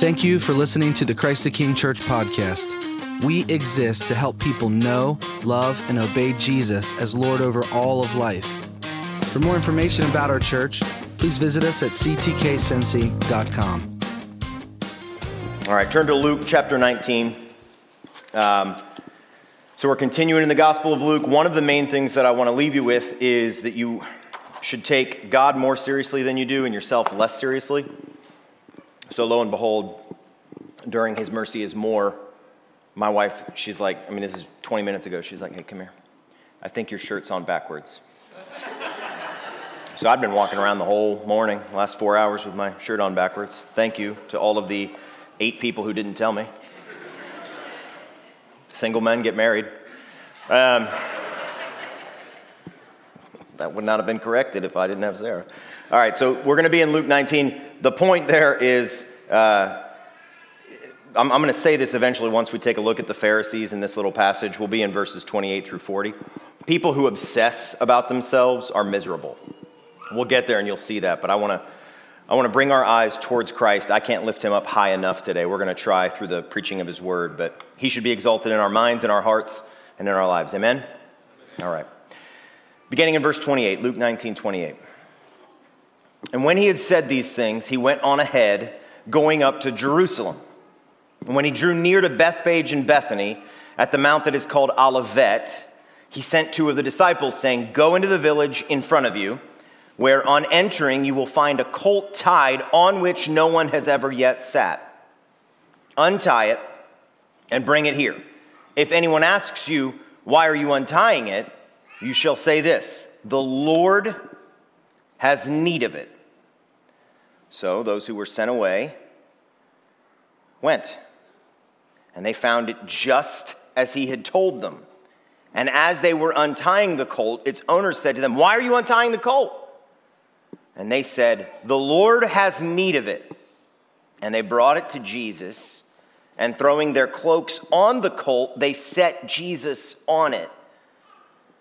Thank you for listening to the Christ the King Church podcast. We exist to help people know, love, and obey Jesus as Lord over all of life. For more information about our church, please visit us at ctkcincy.com. All right, turn to Luke chapter 19. Um, so we're continuing in the Gospel of Luke. One of the main things that I want to leave you with is that you should take God more seriously than you do and yourself less seriously. So, lo and behold, during His mercy is more, my wife, she's like, I mean, this is 20 minutes ago, she's like, hey, come here. I think your shirt's on backwards. so I've been walking around the whole morning, last four hours with my shirt on backwards. Thank you to all of the eight people who didn't tell me. Single men get married. Um, that would not have been corrected if I didn't have Sarah. All right, so we're going to be in Luke 19. The point there is, uh, I'm, I'm going to say this eventually once we take a look at the Pharisees in this little passage. We'll be in verses 28 through 40. People who obsess about themselves are miserable. We'll get there and you'll see that, but I want to. I want to bring our eyes towards Christ. I can't lift him up high enough today. We're going to try through the preaching of his word, but he should be exalted in our minds, in our hearts, and in our lives. Amen? All right. Beginning in verse 28, Luke 19, 28. And when he had said these things, he went on ahead, going up to Jerusalem. And when he drew near to Bethphage and Bethany, at the mount that is called Olivet, he sent two of the disciples, saying, Go into the village in front of you, where on entering you will find a colt tied on which no one has ever yet sat. Untie it and bring it here. If anyone asks you, Why are you untying it? you shall say this The Lord has need of it. So those who were sent away went, and they found it just as he had told them. And as they were untying the colt, its owner said to them, Why are you untying the colt? And they said, The Lord has need of it. And they brought it to Jesus, and throwing their cloaks on the colt, they set Jesus on it.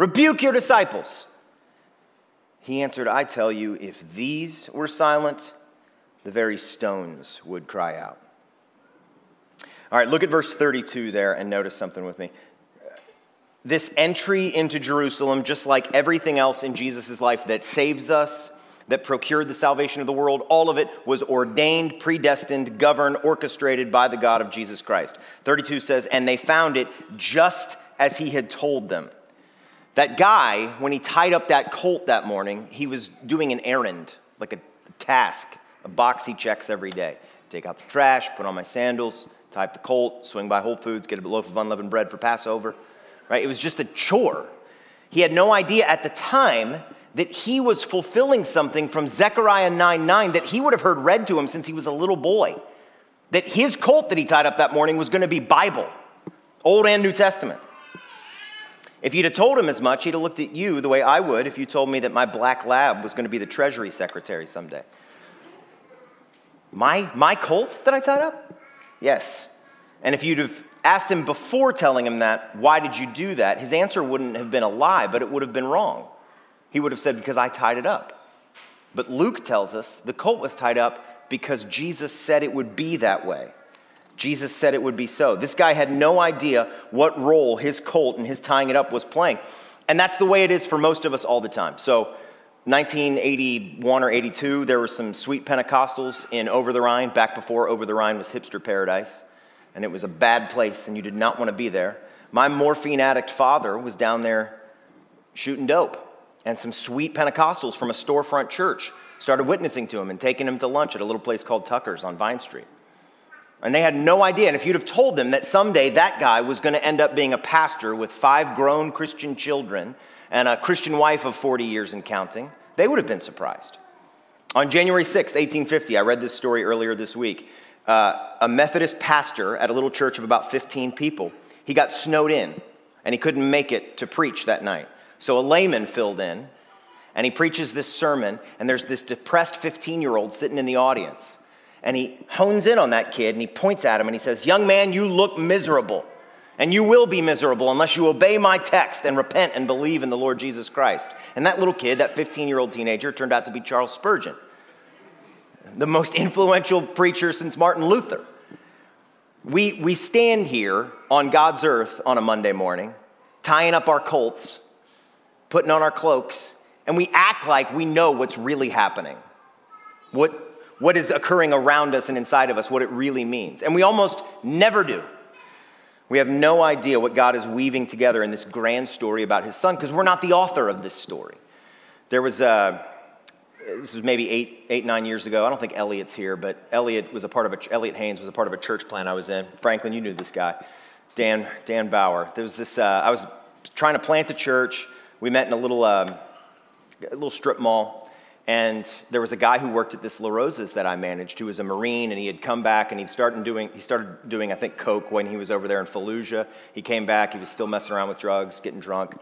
Rebuke your disciples. He answered, I tell you, if these were silent, the very stones would cry out. All right, look at verse 32 there and notice something with me. This entry into Jerusalem, just like everything else in Jesus' life that saves us, that procured the salvation of the world, all of it was ordained, predestined, governed, orchestrated by the God of Jesus Christ. 32 says, And they found it just as he had told them. That guy, when he tied up that colt that morning, he was doing an errand, like a task, a box he checks every day. Take out the trash, put on my sandals, tie up the colt, swing by Whole Foods, get a loaf of unleavened bread for Passover. Right? It was just a chore. He had no idea at the time that he was fulfilling something from Zechariah 9 9 that he would have heard read to him since he was a little boy. That his colt that he tied up that morning was going to be Bible, Old and New Testament. If you'd have told him as much, he'd have looked at you the way I would if you told me that my black lab was going to be the Treasury Secretary someday. My, my colt that I tied up? Yes. And if you'd have asked him before telling him that, why did you do that? His answer wouldn't have been a lie, but it would have been wrong. He would have said, because I tied it up. But Luke tells us the colt was tied up because Jesus said it would be that way. Jesus said it would be so. This guy had no idea what role his colt and his tying it up was playing. And that's the way it is for most of us all the time. So, 1981 or 82, there were some sweet Pentecostals in Over the Rhine, back before Over the Rhine was hipster paradise. And it was a bad place, and you did not want to be there. My morphine addict father was down there shooting dope. And some sweet Pentecostals from a storefront church started witnessing to him and taking him to lunch at a little place called Tucker's on Vine Street. And they had no idea. And if you'd have told them that someday that guy was going to end up being a pastor with five grown Christian children and a Christian wife of 40 years and counting, they would have been surprised. On January 6th, 1850, I read this story earlier this week. Uh, a Methodist pastor at a little church of about 15 people, he got snowed in and he couldn't make it to preach that night. So a layman filled in and he preaches this sermon, and there's this depressed 15 year old sitting in the audience. And he hones in on that kid and he points at him and he says, Young man, you look miserable. And you will be miserable unless you obey my text and repent and believe in the Lord Jesus Christ. And that little kid, that 15 year old teenager, turned out to be Charles Spurgeon, the most influential preacher since Martin Luther. We, we stand here on God's earth on a Monday morning, tying up our colts, putting on our cloaks, and we act like we know what's really happening, what, what is occurring around us and inside of us, what it really means. And we almost never do. We have no idea what God is weaving together in this grand story about his son because we're not the author of this story. There was a, this was maybe eight, eight, nine years ago. I don't think Elliot's here, but Elliot was a part of a, Elliot Haynes was a part of a church plan I was in. Franklin, you knew this guy. Dan, Dan Bauer. There was this, uh, I was trying to plant a church. We met in a little, um, a little strip mall. And there was a guy who worked at this La Rosa's that I managed, who was a Marine, and he had come back and he'd started doing, he started doing, I think, coke when he was over there in Fallujah. He came back, he was still messing around with drugs, getting drunk,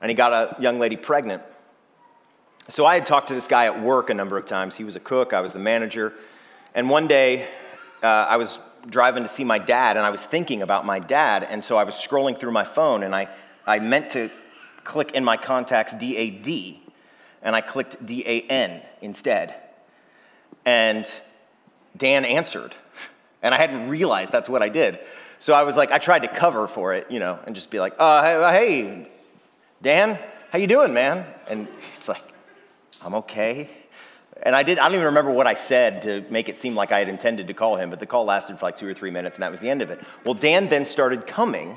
and he got a young lady pregnant. So I had talked to this guy at work a number of times. He was a cook, I was the manager. And one day, uh, I was driving to see my dad, and I was thinking about my dad, and so I was scrolling through my phone, and I, I meant to click in my contacts DAD and I clicked D A N instead. And Dan answered, and I hadn't realized that's what I did. So I was like, I tried to cover for it, you know, and just be like, uh, hey, Dan, how you doing, man? And he's like, I'm okay. And I did, I don't even remember what I said to make it seem like I had intended to call him, but the call lasted for like two or three minutes, and that was the end of it. Well, Dan then started coming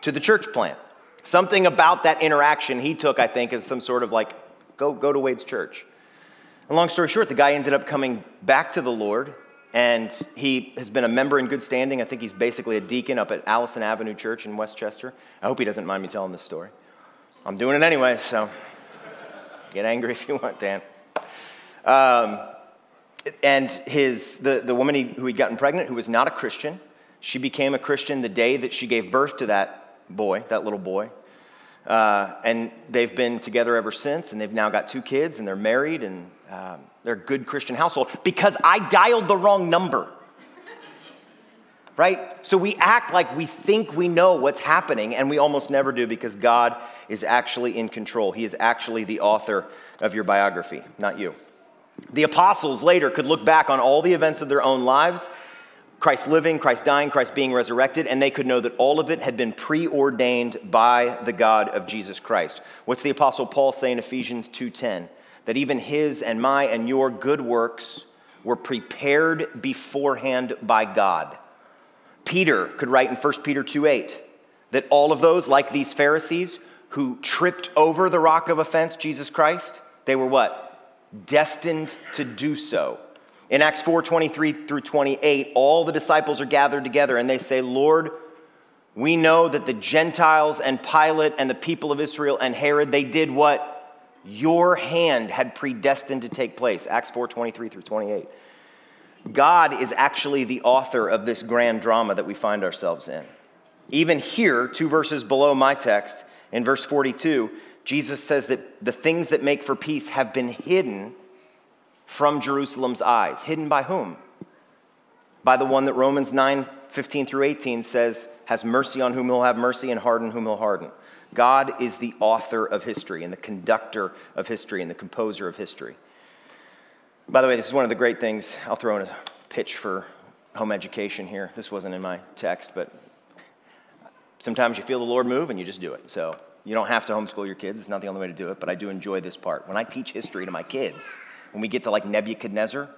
to the church plant. Something about that interaction he took, I think, as some sort of like Go, go to Wade's church. And long story short, the guy ended up coming back to the Lord, and he has been a member in good standing. I think he's basically a deacon up at Allison Avenue Church in West Chester. I hope he doesn't mind me telling this story. I'm doing it anyway, so get angry if you want, Dan. Um, and his, the, the woman he, who he'd gotten pregnant, who was not a Christian, she became a Christian the day that she gave birth to that boy, that little boy. Uh, and they've been together ever since, and they've now got two kids, and they're married, and um, they're a good Christian household because I dialed the wrong number. right? So we act like we think we know what's happening, and we almost never do because God is actually in control. He is actually the author of your biography, not you. The apostles later could look back on all the events of their own lives Christ living, Christ dying, Christ being resurrected, and they could know that all of it had been preordained by the God of Jesus Christ. What's the apostle Paul say in Ephesians 2:10? That even his and my and your good works were prepared beforehand by God. Peter could write in 1 Peter 2:8 that all of those like these Pharisees who tripped over the rock of offense Jesus Christ, they were what? Destined to do so in Acts 4 23 through 28, all the disciples are gathered together and they say, Lord, we know that the Gentiles and Pilate and the people of Israel and Herod, they did what your hand had predestined to take place. Acts 4 23 through 28. God is actually the author of this grand drama that we find ourselves in. Even here, two verses below my text, in verse 42, Jesus says that the things that make for peace have been hidden from Jerusalem's eyes. Hidden by whom? By the one that Romans 9 15 through 18 says, has mercy on whom he'll have mercy and harden whom he'll harden. God is the author of history and the conductor of history and the composer of history. By the way, this is one of the great things. I'll throw in a pitch for home education here. This wasn't in my text, but sometimes you feel the Lord move and you just do it. So you don't have to homeschool your kids. It's not the only way to do it, but I do enjoy this part. When I teach history to my kids, when we get to like Nebuchadnezzar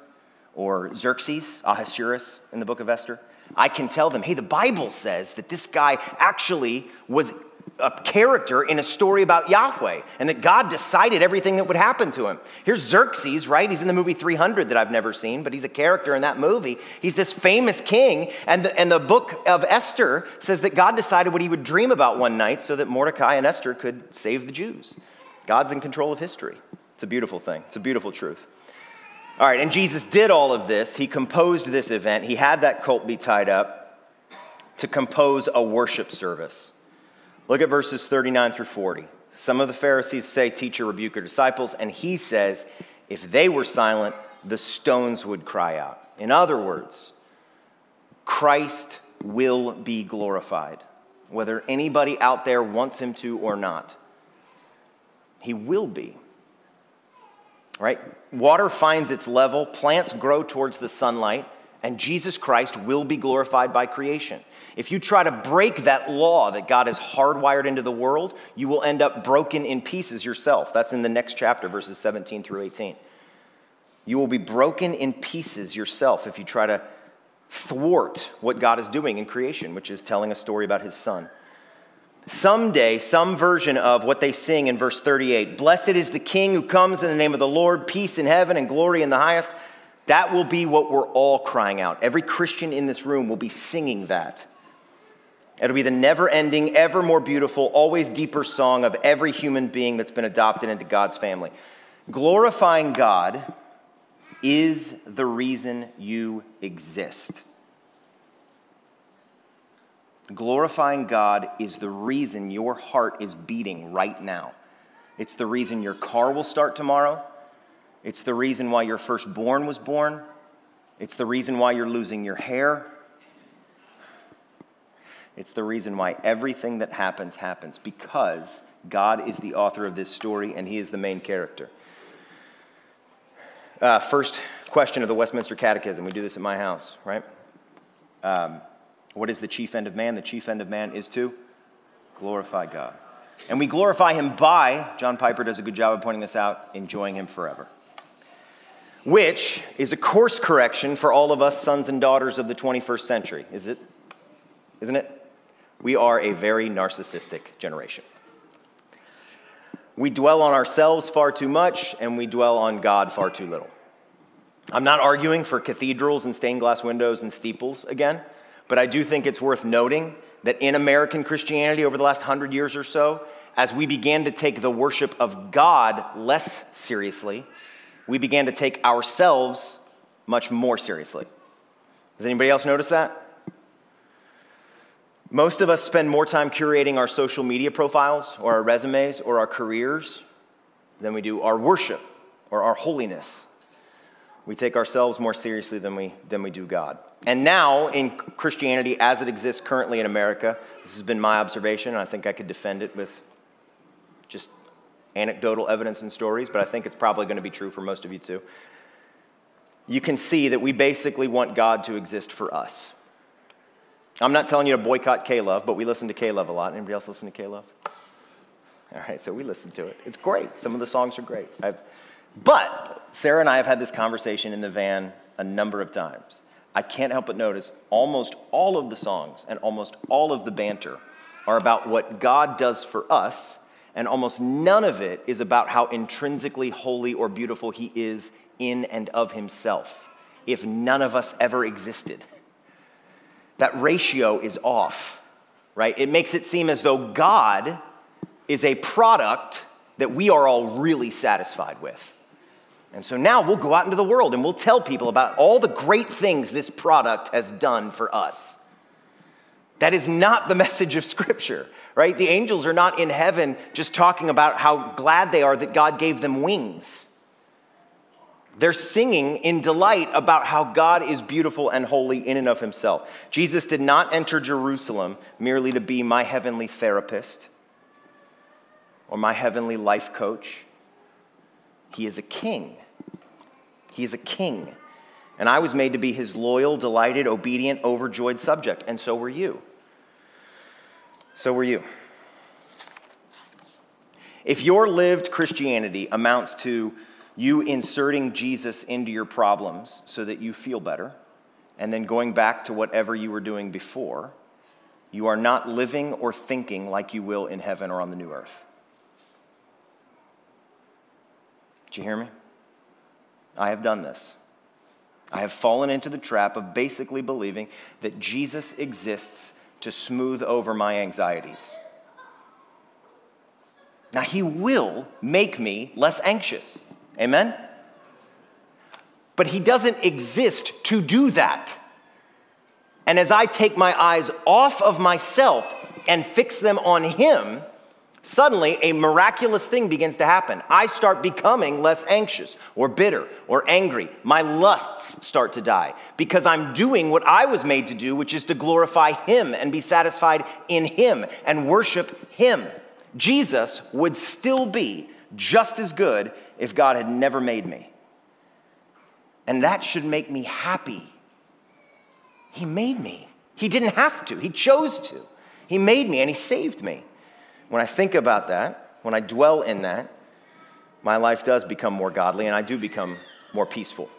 or Xerxes, Ahasuerus in the book of Esther, I can tell them, hey, the Bible says that this guy actually was a character in a story about Yahweh and that God decided everything that would happen to him. Here's Xerxes, right? He's in the movie 300 that I've never seen, but he's a character in that movie. He's this famous king, and the, and the book of Esther says that God decided what he would dream about one night so that Mordecai and Esther could save the Jews. God's in control of history. It's a beautiful thing, it's a beautiful truth. All right, and Jesus did all of this. He composed this event. He had that colt be tied up to compose a worship service. Look at verses 39 through 40. Some of the Pharisees say, Teacher, rebuke your disciples. And he says, If they were silent, the stones would cry out. In other words, Christ will be glorified, whether anybody out there wants him to or not. He will be right? Water finds its level, plants grow towards the sunlight, and Jesus Christ will be glorified by creation. If you try to break that law that God has hardwired into the world, you will end up broken in pieces yourself. That's in the next chapter, verses 17 through 18. You will be broken in pieces yourself if you try to thwart what God is doing in creation, which is telling a story about his son someday some version of what they sing in verse 38 Blessed is the King who comes in the name of the Lord, peace in heaven and glory in the highest. That will be what we're all crying out. Every Christian in this room will be singing that. It'll be the never ending, ever more beautiful, always deeper song of every human being that's been adopted into God's family. Glorifying God is the reason you exist. Glorifying God is the reason your heart is beating right now. It's the reason your car will start tomorrow. It's the reason why your firstborn was born. It's the reason why you're losing your hair. It's the reason why everything that happens happens because God is the author of this story and He is the main character. Uh, first question of the Westminster Catechism. We do this at my house, right? Um, what is the chief end of man? The chief end of man is to glorify God. And we glorify him by, John Piper does a good job of pointing this out, enjoying him forever. Which is a course correction for all of us sons and daughters of the 21st century, is it? Isn't it? We are a very narcissistic generation. We dwell on ourselves far too much, and we dwell on God far too little. I'm not arguing for cathedrals and stained glass windows and steeples again. But I do think it's worth noting that in American Christianity over the last hundred years or so, as we began to take the worship of God less seriously, we began to take ourselves much more seriously. Does anybody else notice that? Most of us spend more time curating our social media profiles or our resumes or our careers than we do our worship or our holiness. We take ourselves more seriously than we, than we do God. And now, in Christianity as it exists currently in America, this has been my observation, and I think I could defend it with just anecdotal evidence and stories, but I think it's probably going to be true for most of you too. You can see that we basically want God to exist for us. I'm not telling you to boycott K-Love, but we listen to K-Love a lot. Anybody else listen to K-Love? All right, so we listen to it. It's great. Some of the songs are great. I've, but Sarah and I have had this conversation in the van a number of times. I can't help but notice almost all of the songs and almost all of the banter are about what God does for us, and almost none of it is about how intrinsically holy or beautiful He is in and of Himself, if none of us ever existed. That ratio is off, right? It makes it seem as though God is a product that we are all really satisfied with. And so now we'll go out into the world and we'll tell people about all the great things this product has done for us. That is not the message of Scripture, right? The angels are not in heaven just talking about how glad they are that God gave them wings. They're singing in delight about how God is beautiful and holy in and of himself. Jesus did not enter Jerusalem merely to be my heavenly therapist or my heavenly life coach. He is a king. He is a king. And I was made to be his loyal, delighted, obedient, overjoyed subject, and so were you. So were you. If your lived Christianity amounts to you inserting Jesus into your problems so that you feel better, and then going back to whatever you were doing before, you are not living or thinking like you will in heaven or on the new earth. You hear me? I have done this. I have fallen into the trap of basically believing that Jesus exists to smooth over my anxieties. Now, He will make me less anxious. Amen? but he doesn't exist to do that. And as I take my eyes off of myself and fix them on him, suddenly a miraculous thing begins to happen. I start becoming less anxious or bitter or angry. My lusts start to die because I'm doing what I was made to do, which is to glorify Him and be satisfied in Him and worship Him. Jesus would still be just as good if God had never made me. And that should make me happy. He made me. He didn't have to, He chose to. He made me and He saved me. When I think about that, when I dwell in that, my life does become more godly and I do become more peaceful.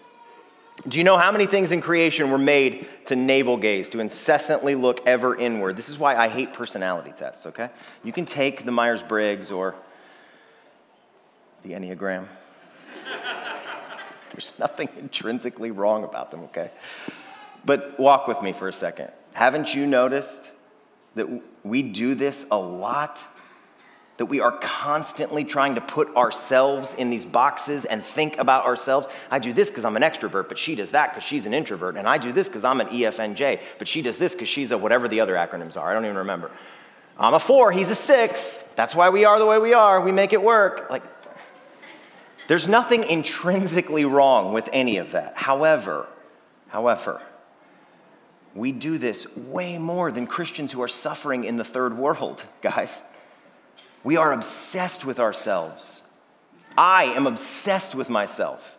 Do you know how many things in creation were made to navel gaze, to incessantly look ever inward? This is why I hate personality tests, okay? You can take the Myers Briggs or the Enneagram. There's nothing intrinsically wrong about them, okay? But walk with me for a second. Haven't you noticed that we do this a lot that we are constantly trying to put ourselves in these boxes and think about ourselves. I do this because I'm an extrovert, but she does that because she's an introvert. And I do this because I'm an ENFJ, but she does this because she's a whatever the other acronyms are. I don't even remember. I'm a four, he's a six. That's why we are the way we are. We make it work. Like, there's nothing intrinsically wrong with any of that. However, however, we do this way more than Christians who are suffering in the third world, guys. We are obsessed with ourselves. I am obsessed with myself.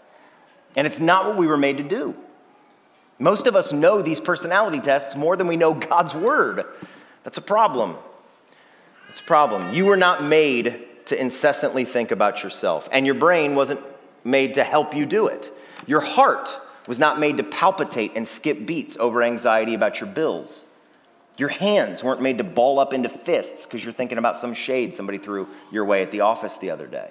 And it's not what we were made to do. Most of us know these personality tests more than we know God's word. That's a problem. It's a problem. You were not made to incessantly think about yourself, and your brain wasn't made to help you do it. Your heart was not made to palpitate and skip beats over anxiety about your bills. Your hands weren't made to ball up into fists because you're thinking about some shade somebody threw your way at the office the other day.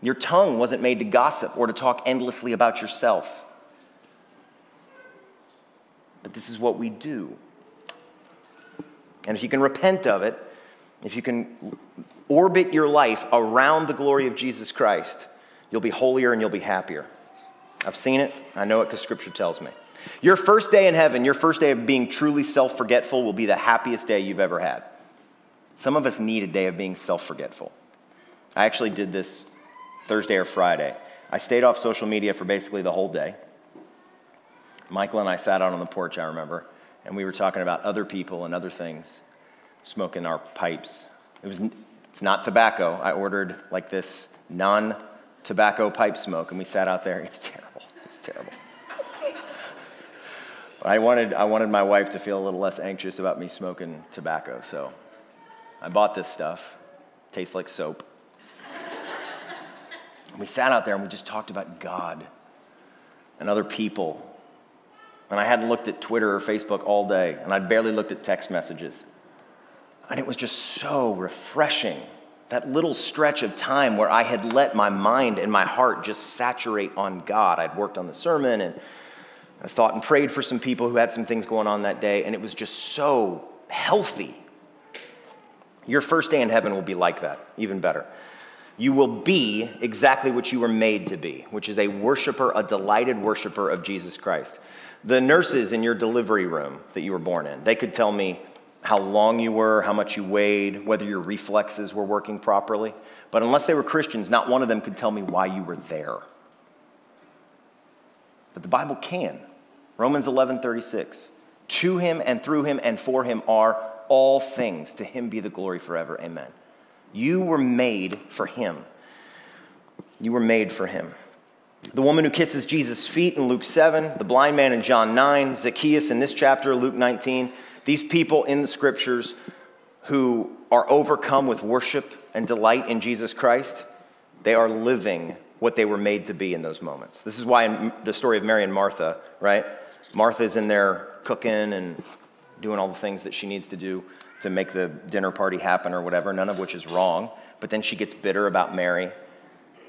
Your tongue wasn't made to gossip or to talk endlessly about yourself. But this is what we do. And if you can repent of it, if you can orbit your life around the glory of Jesus Christ, you'll be holier and you'll be happier. I've seen it, I know it because Scripture tells me. Your first day in heaven, your first day of being truly self forgetful, will be the happiest day you've ever had. Some of us need a day of being self forgetful. I actually did this Thursday or Friday. I stayed off social media for basically the whole day. Michael and I sat out on the porch, I remember, and we were talking about other people and other things, smoking our pipes. It was, it's not tobacco. I ordered like this non tobacco pipe smoke, and we sat out there. It's terrible. It's terrible. I wanted, I wanted my wife to feel a little less anxious about me smoking tobacco, so I bought this stuff. Tastes like soap. we sat out there and we just talked about God and other people. And I hadn't looked at Twitter or Facebook all day, and I'd barely looked at text messages. And it was just so refreshing. That little stretch of time where I had let my mind and my heart just saturate on God. I'd worked on the sermon and I thought and prayed for some people who had some things going on that day, and it was just so healthy. Your first day in heaven will be like that, even better. You will be exactly what you were made to be, which is a worshiper, a delighted worshiper of Jesus Christ. The nurses in your delivery room that you were born in, they could tell me how long you were, how much you weighed, whether your reflexes were working properly. But unless they were Christians, not one of them could tell me why you were there. But the Bible can. Romans 11 36. To him and through him and for him are all things. To him be the glory forever. Amen. You were made for him. You were made for him. The woman who kisses Jesus' feet in Luke 7, the blind man in John 9, Zacchaeus in this chapter, Luke 19, these people in the scriptures who are overcome with worship and delight in Jesus Christ, they are living what they were made to be in those moments. This is why in the story of Mary and Martha, right? Martha's in there cooking and doing all the things that she needs to do to make the dinner party happen or whatever, none of which is wrong. But then she gets bitter about Mary.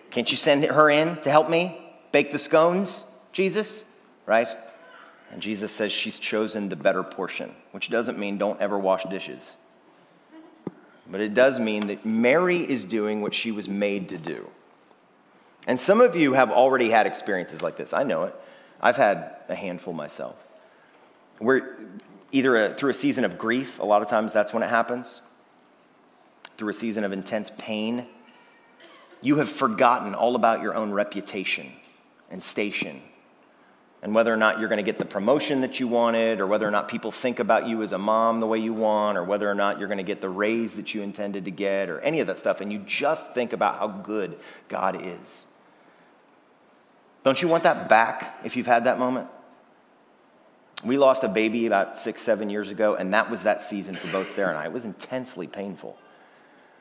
Can't you send her in to help me bake the scones, Jesus? Right? And Jesus says she's chosen the better portion, which doesn't mean don't ever wash dishes. But it does mean that Mary is doing what she was made to do. And some of you have already had experiences like this. I know it. I've had a handful myself. We're either a, through a season of grief, a lot of times that's when it happens, through a season of intense pain. You have forgotten all about your own reputation and station and whether or not you're going to get the promotion that you wanted, or whether or not people think about you as a mom the way you want, or whether or not you're going to get the raise that you intended to get, or any of that stuff, and you just think about how good God is. Don't you want that back if you've had that moment? We lost a baby about six, seven years ago, and that was that season for both Sarah and I. It was intensely painful.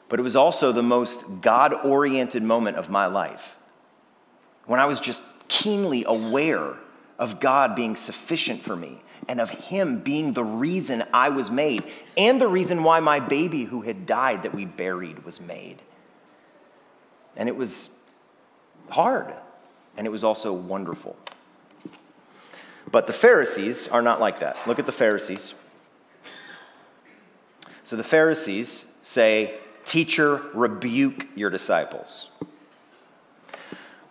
But it was also the most God oriented moment of my life when I was just keenly aware of God being sufficient for me and of Him being the reason I was made and the reason why my baby who had died that we buried was made. And it was hard and it was also wonderful. But the Pharisees are not like that. Look at the Pharisees. So the Pharisees say, Teacher, rebuke your disciples.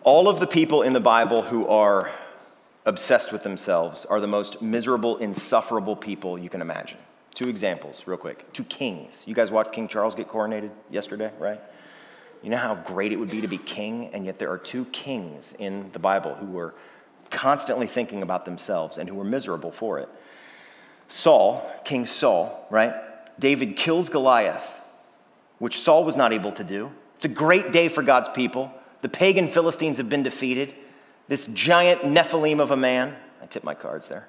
All of the people in the Bible who are obsessed with themselves are the most miserable, insufferable people you can imagine. Two examples, real quick. Two kings. You guys watched King Charles get coronated yesterday, right? You know how great it would be to be king, and yet there are two kings in the Bible who were constantly thinking about themselves and who were miserable for it. Saul, King Saul, right? David kills Goliath, which Saul was not able to do. It's a great day for God's people. The pagan Philistines have been defeated this giant Nephilim of a man. I tipped my cards there.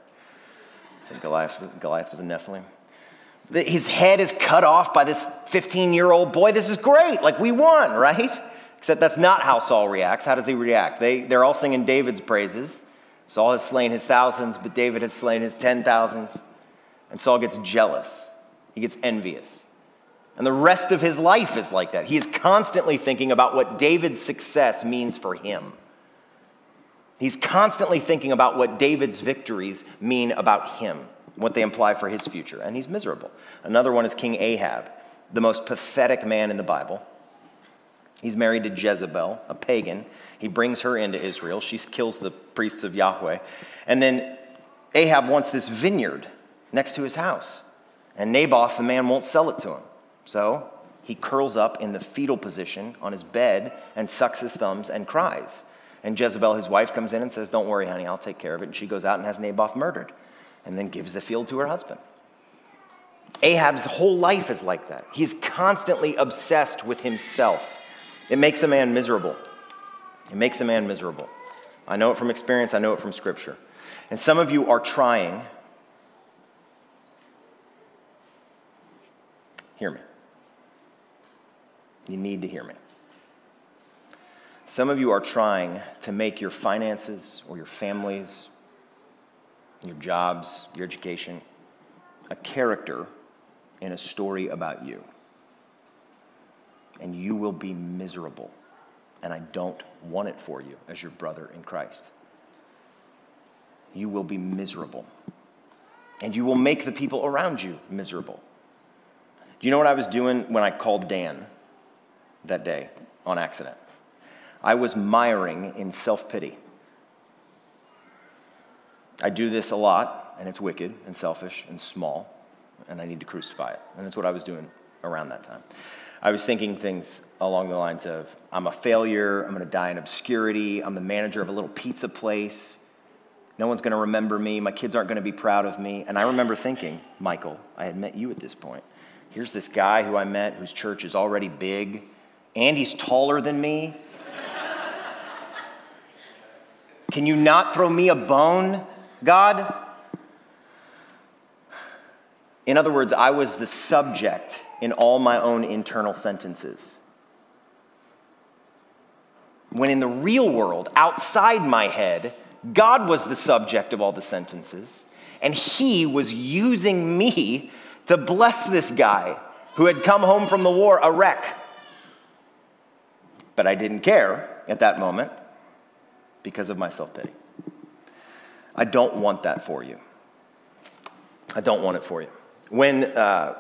I Goliath, Goliath was a Nephilim. His head is cut off by this 15 year old boy. This is great. Like, we won, right? Except that's not how Saul reacts. How does he react? They, they're all singing David's praises. Saul has slain his thousands, but David has slain his ten thousands. And Saul gets jealous, he gets envious. And the rest of his life is like that. He is constantly thinking about what David's success means for him. He's constantly thinking about what David's victories mean about him, what they imply for his future, and he's miserable. Another one is King Ahab, the most pathetic man in the Bible. He's married to Jezebel, a pagan. He brings her into Israel. She kills the priests of Yahweh. And then Ahab wants this vineyard next to his house. And Naboth, the man, won't sell it to him. So he curls up in the fetal position on his bed and sucks his thumbs and cries. And Jezebel, his wife, comes in and says, Don't worry, honey, I'll take care of it. And she goes out and has Naboth murdered and then gives the field to her husband. Ahab's whole life is like that. He's constantly obsessed with himself. It makes a man miserable. It makes a man miserable. I know it from experience, I know it from scripture. And some of you are trying. Hear me. You need to hear me. Some of you are trying to make your finances or your families, your jobs, your education, a character in a story about you. And you will be miserable. And I don't want it for you as your brother in Christ. You will be miserable. And you will make the people around you miserable. Do you know what I was doing when I called Dan that day on accident? I was miring in self pity. I do this a lot, and it's wicked and selfish and small, and I need to crucify it. And that's what I was doing around that time. I was thinking things along the lines of I'm a failure, I'm gonna die in obscurity, I'm the manager of a little pizza place, no one's gonna remember me, my kids aren't gonna be proud of me. And I remember thinking, Michael, I had met you at this point. Here's this guy who I met whose church is already big, and he's taller than me, can you not throw me a bone, God? In other words, I was the subject in all my own internal sentences. When in the real world, outside my head, God was the subject of all the sentences, and He was using me to bless this guy who had come home from the war a wreck. But I didn't care at that moment because of my self pity. I don't want that for you. I don't want it for you. When uh,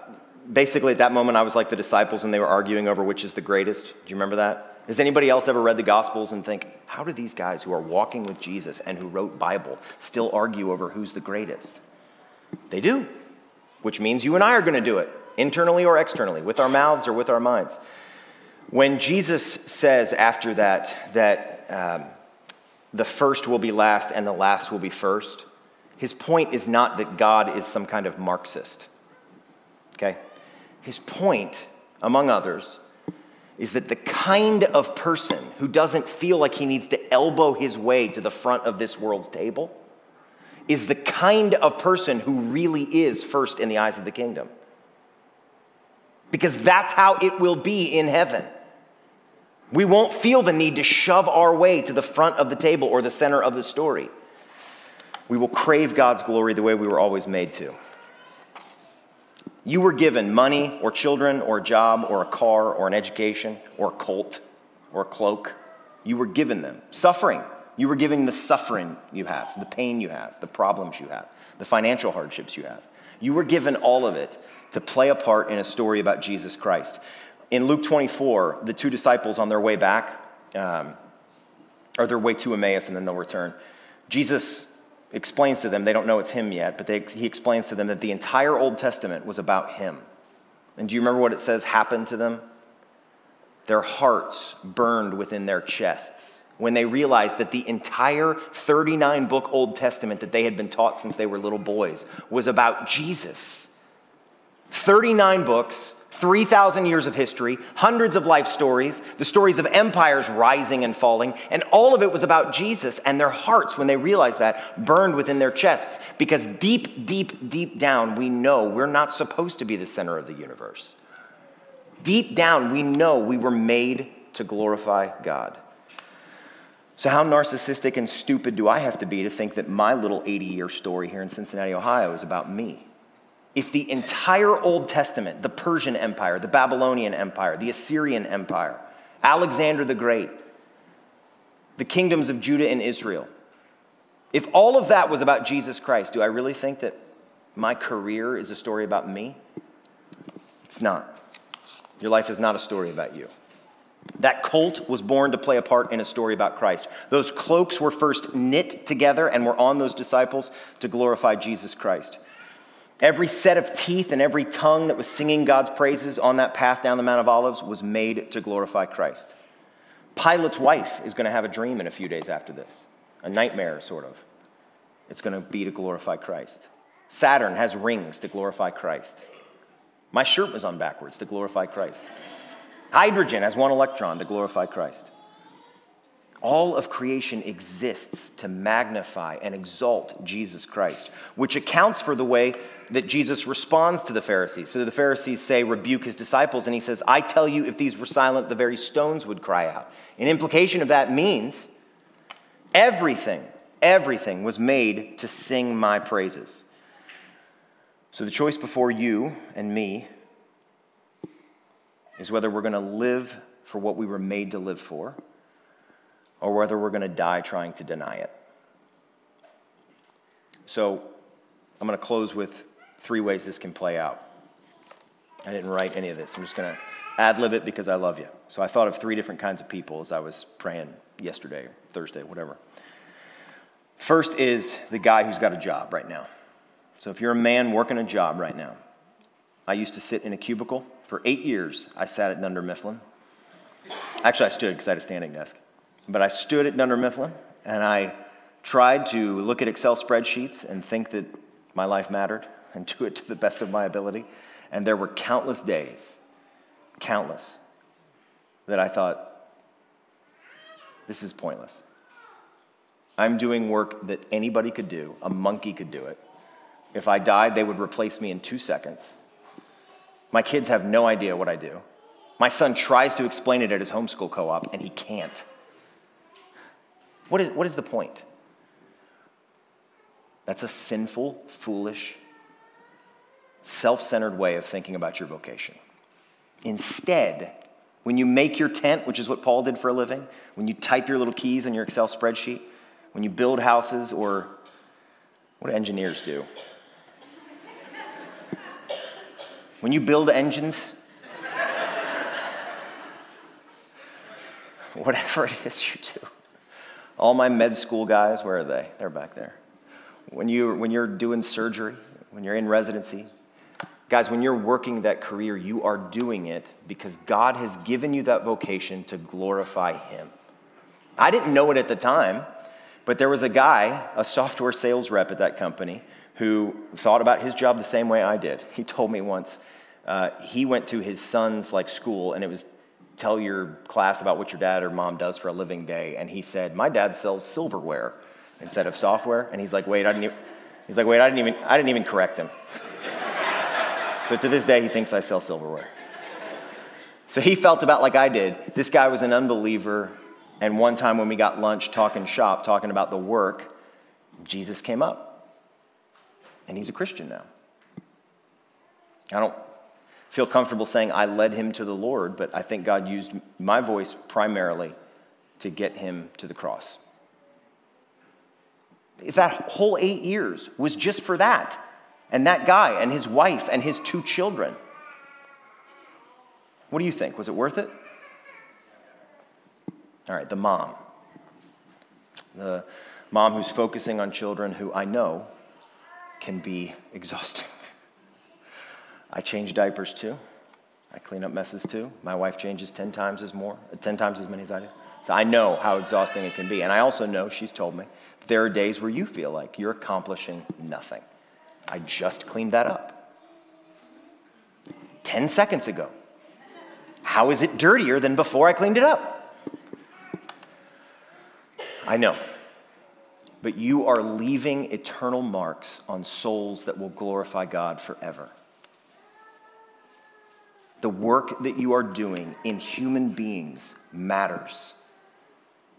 basically at that moment I was like the disciples when they were arguing over which is the greatest. Do you remember that? Has anybody else ever read the Gospels and think, how do these guys who are walking with Jesus and who wrote Bible still argue over who's the greatest? They do, which means you and I are going to do it, internally or externally, with our mouths or with our minds. When Jesus says after that that um, the first will be last and the last will be first, his point is not that God is some kind of Marxist. Okay? His point, among others, is that the kind of person who doesn't feel like he needs to elbow his way to the front of this world's table is the kind of person who really is first in the eyes of the kingdom. Because that's how it will be in heaven. We won't feel the need to shove our way to the front of the table or the center of the story. We will crave God's glory the way we were always made to. You were given money or children or a job or a car or an education or a colt or a cloak. You were given them. Suffering. You were given the suffering you have, the pain you have, the problems you have, the financial hardships you have. You were given all of it to play a part in a story about Jesus Christ. In Luke 24, the two disciples on their way back, um, or their way to Emmaus and then they'll return, Jesus explains to them, they don't know it's him yet, but they, he explains to them that the entire Old Testament was about him. And do you remember what it says happened to them? Their hearts burned within their chests when they realized that the entire 39 book Old Testament that they had been taught since they were little boys was about Jesus. 39 books 3,000 years of history, hundreds of life stories, the stories of empires rising and falling, and all of it was about Jesus. And their hearts, when they realized that, burned within their chests because deep, deep, deep down, we know we're not supposed to be the center of the universe. Deep down, we know we were made to glorify God. So, how narcissistic and stupid do I have to be to think that my little 80 year story here in Cincinnati, Ohio is about me? If the entire Old Testament, the Persian Empire, the Babylonian Empire, the Assyrian Empire, Alexander the Great, the kingdoms of Judah and Israel, if all of that was about Jesus Christ, do I really think that my career is a story about me? It's not. Your life is not a story about you. That colt was born to play a part in a story about Christ. Those cloaks were first knit together and were on those disciples to glorify Jesus Christ. Every set of teeth and every tongue that was singing God's praises on that path down the Mount of Olives was made to glorify Christ. Pilate's wife is going to have a dream in a few days after this, a nightmare, sort of. It's going to be to glorify Christ. Saturn has rings to glorify Christ. My shirt was on backwards to glorify Christ. Hydrogen has one electron to glorify Christ. All of creation exists to magnify and exalt Jesus Christ, which accounts for the way that Jesus responds to the Pharisees. So the Pharisees say, rebuke his disciples, and he says, I tell you, if these were silent, the very stones would cry out. An implication of that means everything, everything was made to sing my praises. So the choice before you and me is whether we're going to live for what we were made to live for or whether we're going to die trying to deny it. So I'm going to close with three ways this can play out. I didn't write any of this. I'm just going to ad lib it because I love you. So I thought of three different kinds of people as I was praying yesterday, Thursday, whatever. First is the guy who's got a job right now. So if you're a man working a job right now, I used to sit in a cubicle. For eight years, I sat at Dunder Mifflin. Actually, I stood because I had a standing desk. But I stood at Dunder Mifflin and I tried to look at Excel spreadsheets and think that my life mattered and do it to the best of my ability. And there were countless days, countless, that I thought, this is pointless. I'm doing work that anybody could do, a monkey could do it. If I died, they would replace me in two seconds. My kids have no idea what I do. My son tries to explain it at his homeschool co op, and he can't. What is, what is the point? That's a sinful, foolish, self centered way of thinking about your vocation. Instead, when you make your tent, which is what Paul did for a living, when you type your little keys on your Excel spreadsheet, when you build houses, or what do engineers do? when you build engines, whatever it is you do. All my med school guys, where are they? They're back there. When, you, when you're doing surgery, when you're in residency, guys, when you're working that career, you are doing it because God has given you that vocation to glorify Him. I didn't know it at the time, but there was a guy, a software sales rep at that company, who thought about his job the same way I did. He told me once uh, he went to his son's like school, and it was tell your class about what your dad or mom does for a living day, and he said, "My dad sells silverware instead of software." And he's like, "Wait, I didn't." Even, he's like, "Wait, I didn't even. I didn't even correct him." so to this day, he thinks I sell silverware. So he felt about like I did. This guy was an unbeliever, and one time when we got lunch talking shop, talking about the work, Jesus came up and he's a Christian now. I don't feel comfortable saying I led him to the Lord, but I think God used my voice primarily to get him to the cross. If that whole eight years was just for that, and that guy and his wife and his two children, what do you think? Was it worth it? All right, the mom. The mom who's focusing on children who I know can be exhausting. I change diapers too. I clean up messes too. My wife changes 10 times as more, 10 times as many as I do. So I know how exhausting it can be. And I also know, she's told me, there are days where you feel like you're accomplishing nothing. I just cleaned that up. 10 seconds ago. How is it dirtier than before I cleaned it up? I know but you are leaving eternal marks on souls that will glorify God forever. The work that you are doing in human beings matters.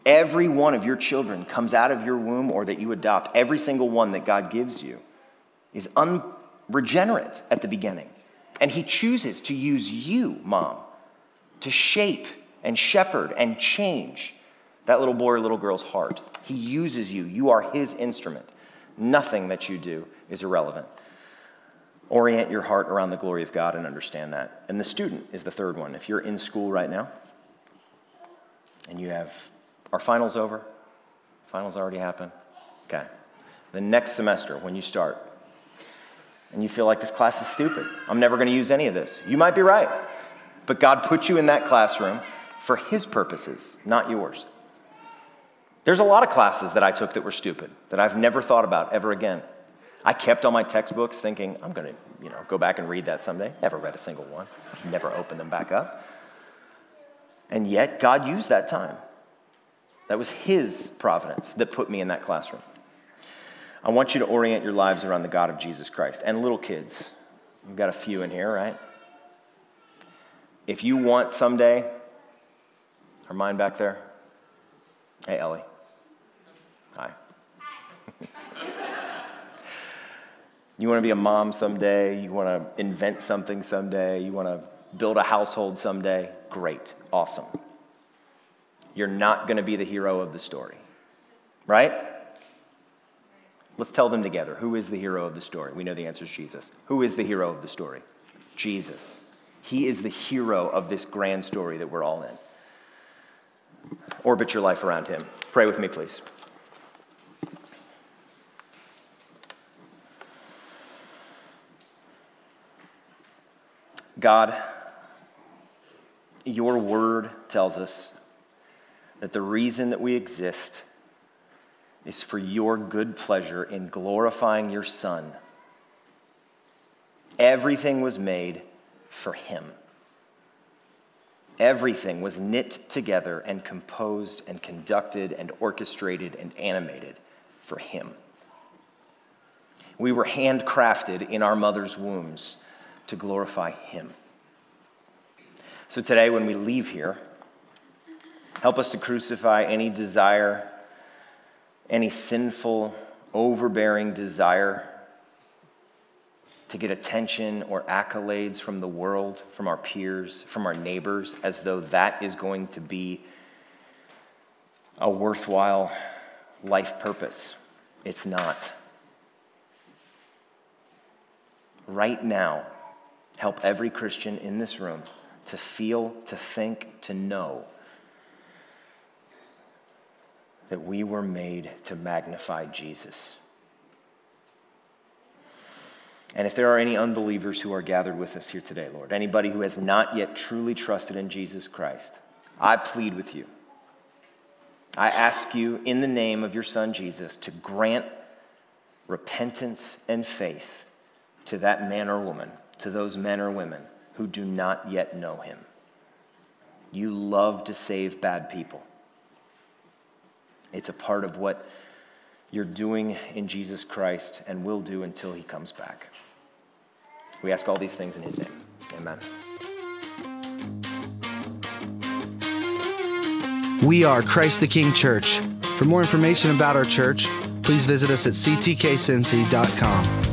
Every one of your children comes out of your womb or that you adopt, every single one that God gives you is unregenerate at the beginning. And He chooses to use you, mom, to shape and shepherd and change that little boy or little girl's heart. He uses you, you are His instrument. Nothing that you do is irrelevant. Orient your heart around the glory of God and understand that. And the student is the third one. If you're in school right now and you have, our finals over? Finals already happened? Okay. The next semester, when you start, and you feel like this class is stupid, I'm never going to use any of this. You might be right. But God put you in that classroom for His purposes, not yours. There's a lot of classes that I took that were stupid, that I've never thought about ever again. I kept all my textbooks thinking, I'm going to, you know, go back and read that someday. Never read a single one. Never opened them back up. And yet, God used that time. That was His providence that put me in that classroom. I want you to orient your lives around the God of Jesus Christ. And little kids, we've got a few in here, right? If you want someday, her mind back there? Hey, Ellie. Hi. You want to be a mom someday, you want to invent something someday, you want to build a household someday, great, awesome. You're not going to be the hero of the story, right? Let's tell them together. Who is the hero of the story? We know the answer is Jesus. Who is the hero of the story? Jesus. He is the hero of this grand story that we're all in. Orbit your life around him. Pray with me, please. God, your word tells us that the reason that we exist is for your good pleasure in glorifying your Son. Everything was made for him. Everything was knit together and composed and conducted and orchestrated and animated for him. We were handcrafted in our mother's wombs to glorify Him. So today, when we leave here, help us to crucify any desire, any sinful, overbearing desire to get attention or accolades from the world, from our peers, from our neighbors, as though that is going to be a worthwhile life purpose. It's not. Right now, help every Christian in this room to feel, to think, to know that we were made to magnify Jesus. And if there are any unbelievers who are gathered with us here today, Lord, anybody who has not yet truly trusted in Jesus Christ, I plead with you. I ask you in the name of your Son Jesus to grant repentance and faith to that man or woman, to those men or women who do not yet know him. You love to save bad people. It's a part of what you're doing in Jesus Christ and will do until he comes back. We ask all these things in his name. Amen. We are Christ the King Church. For more information about our church, please visit us at ctkcincy.com.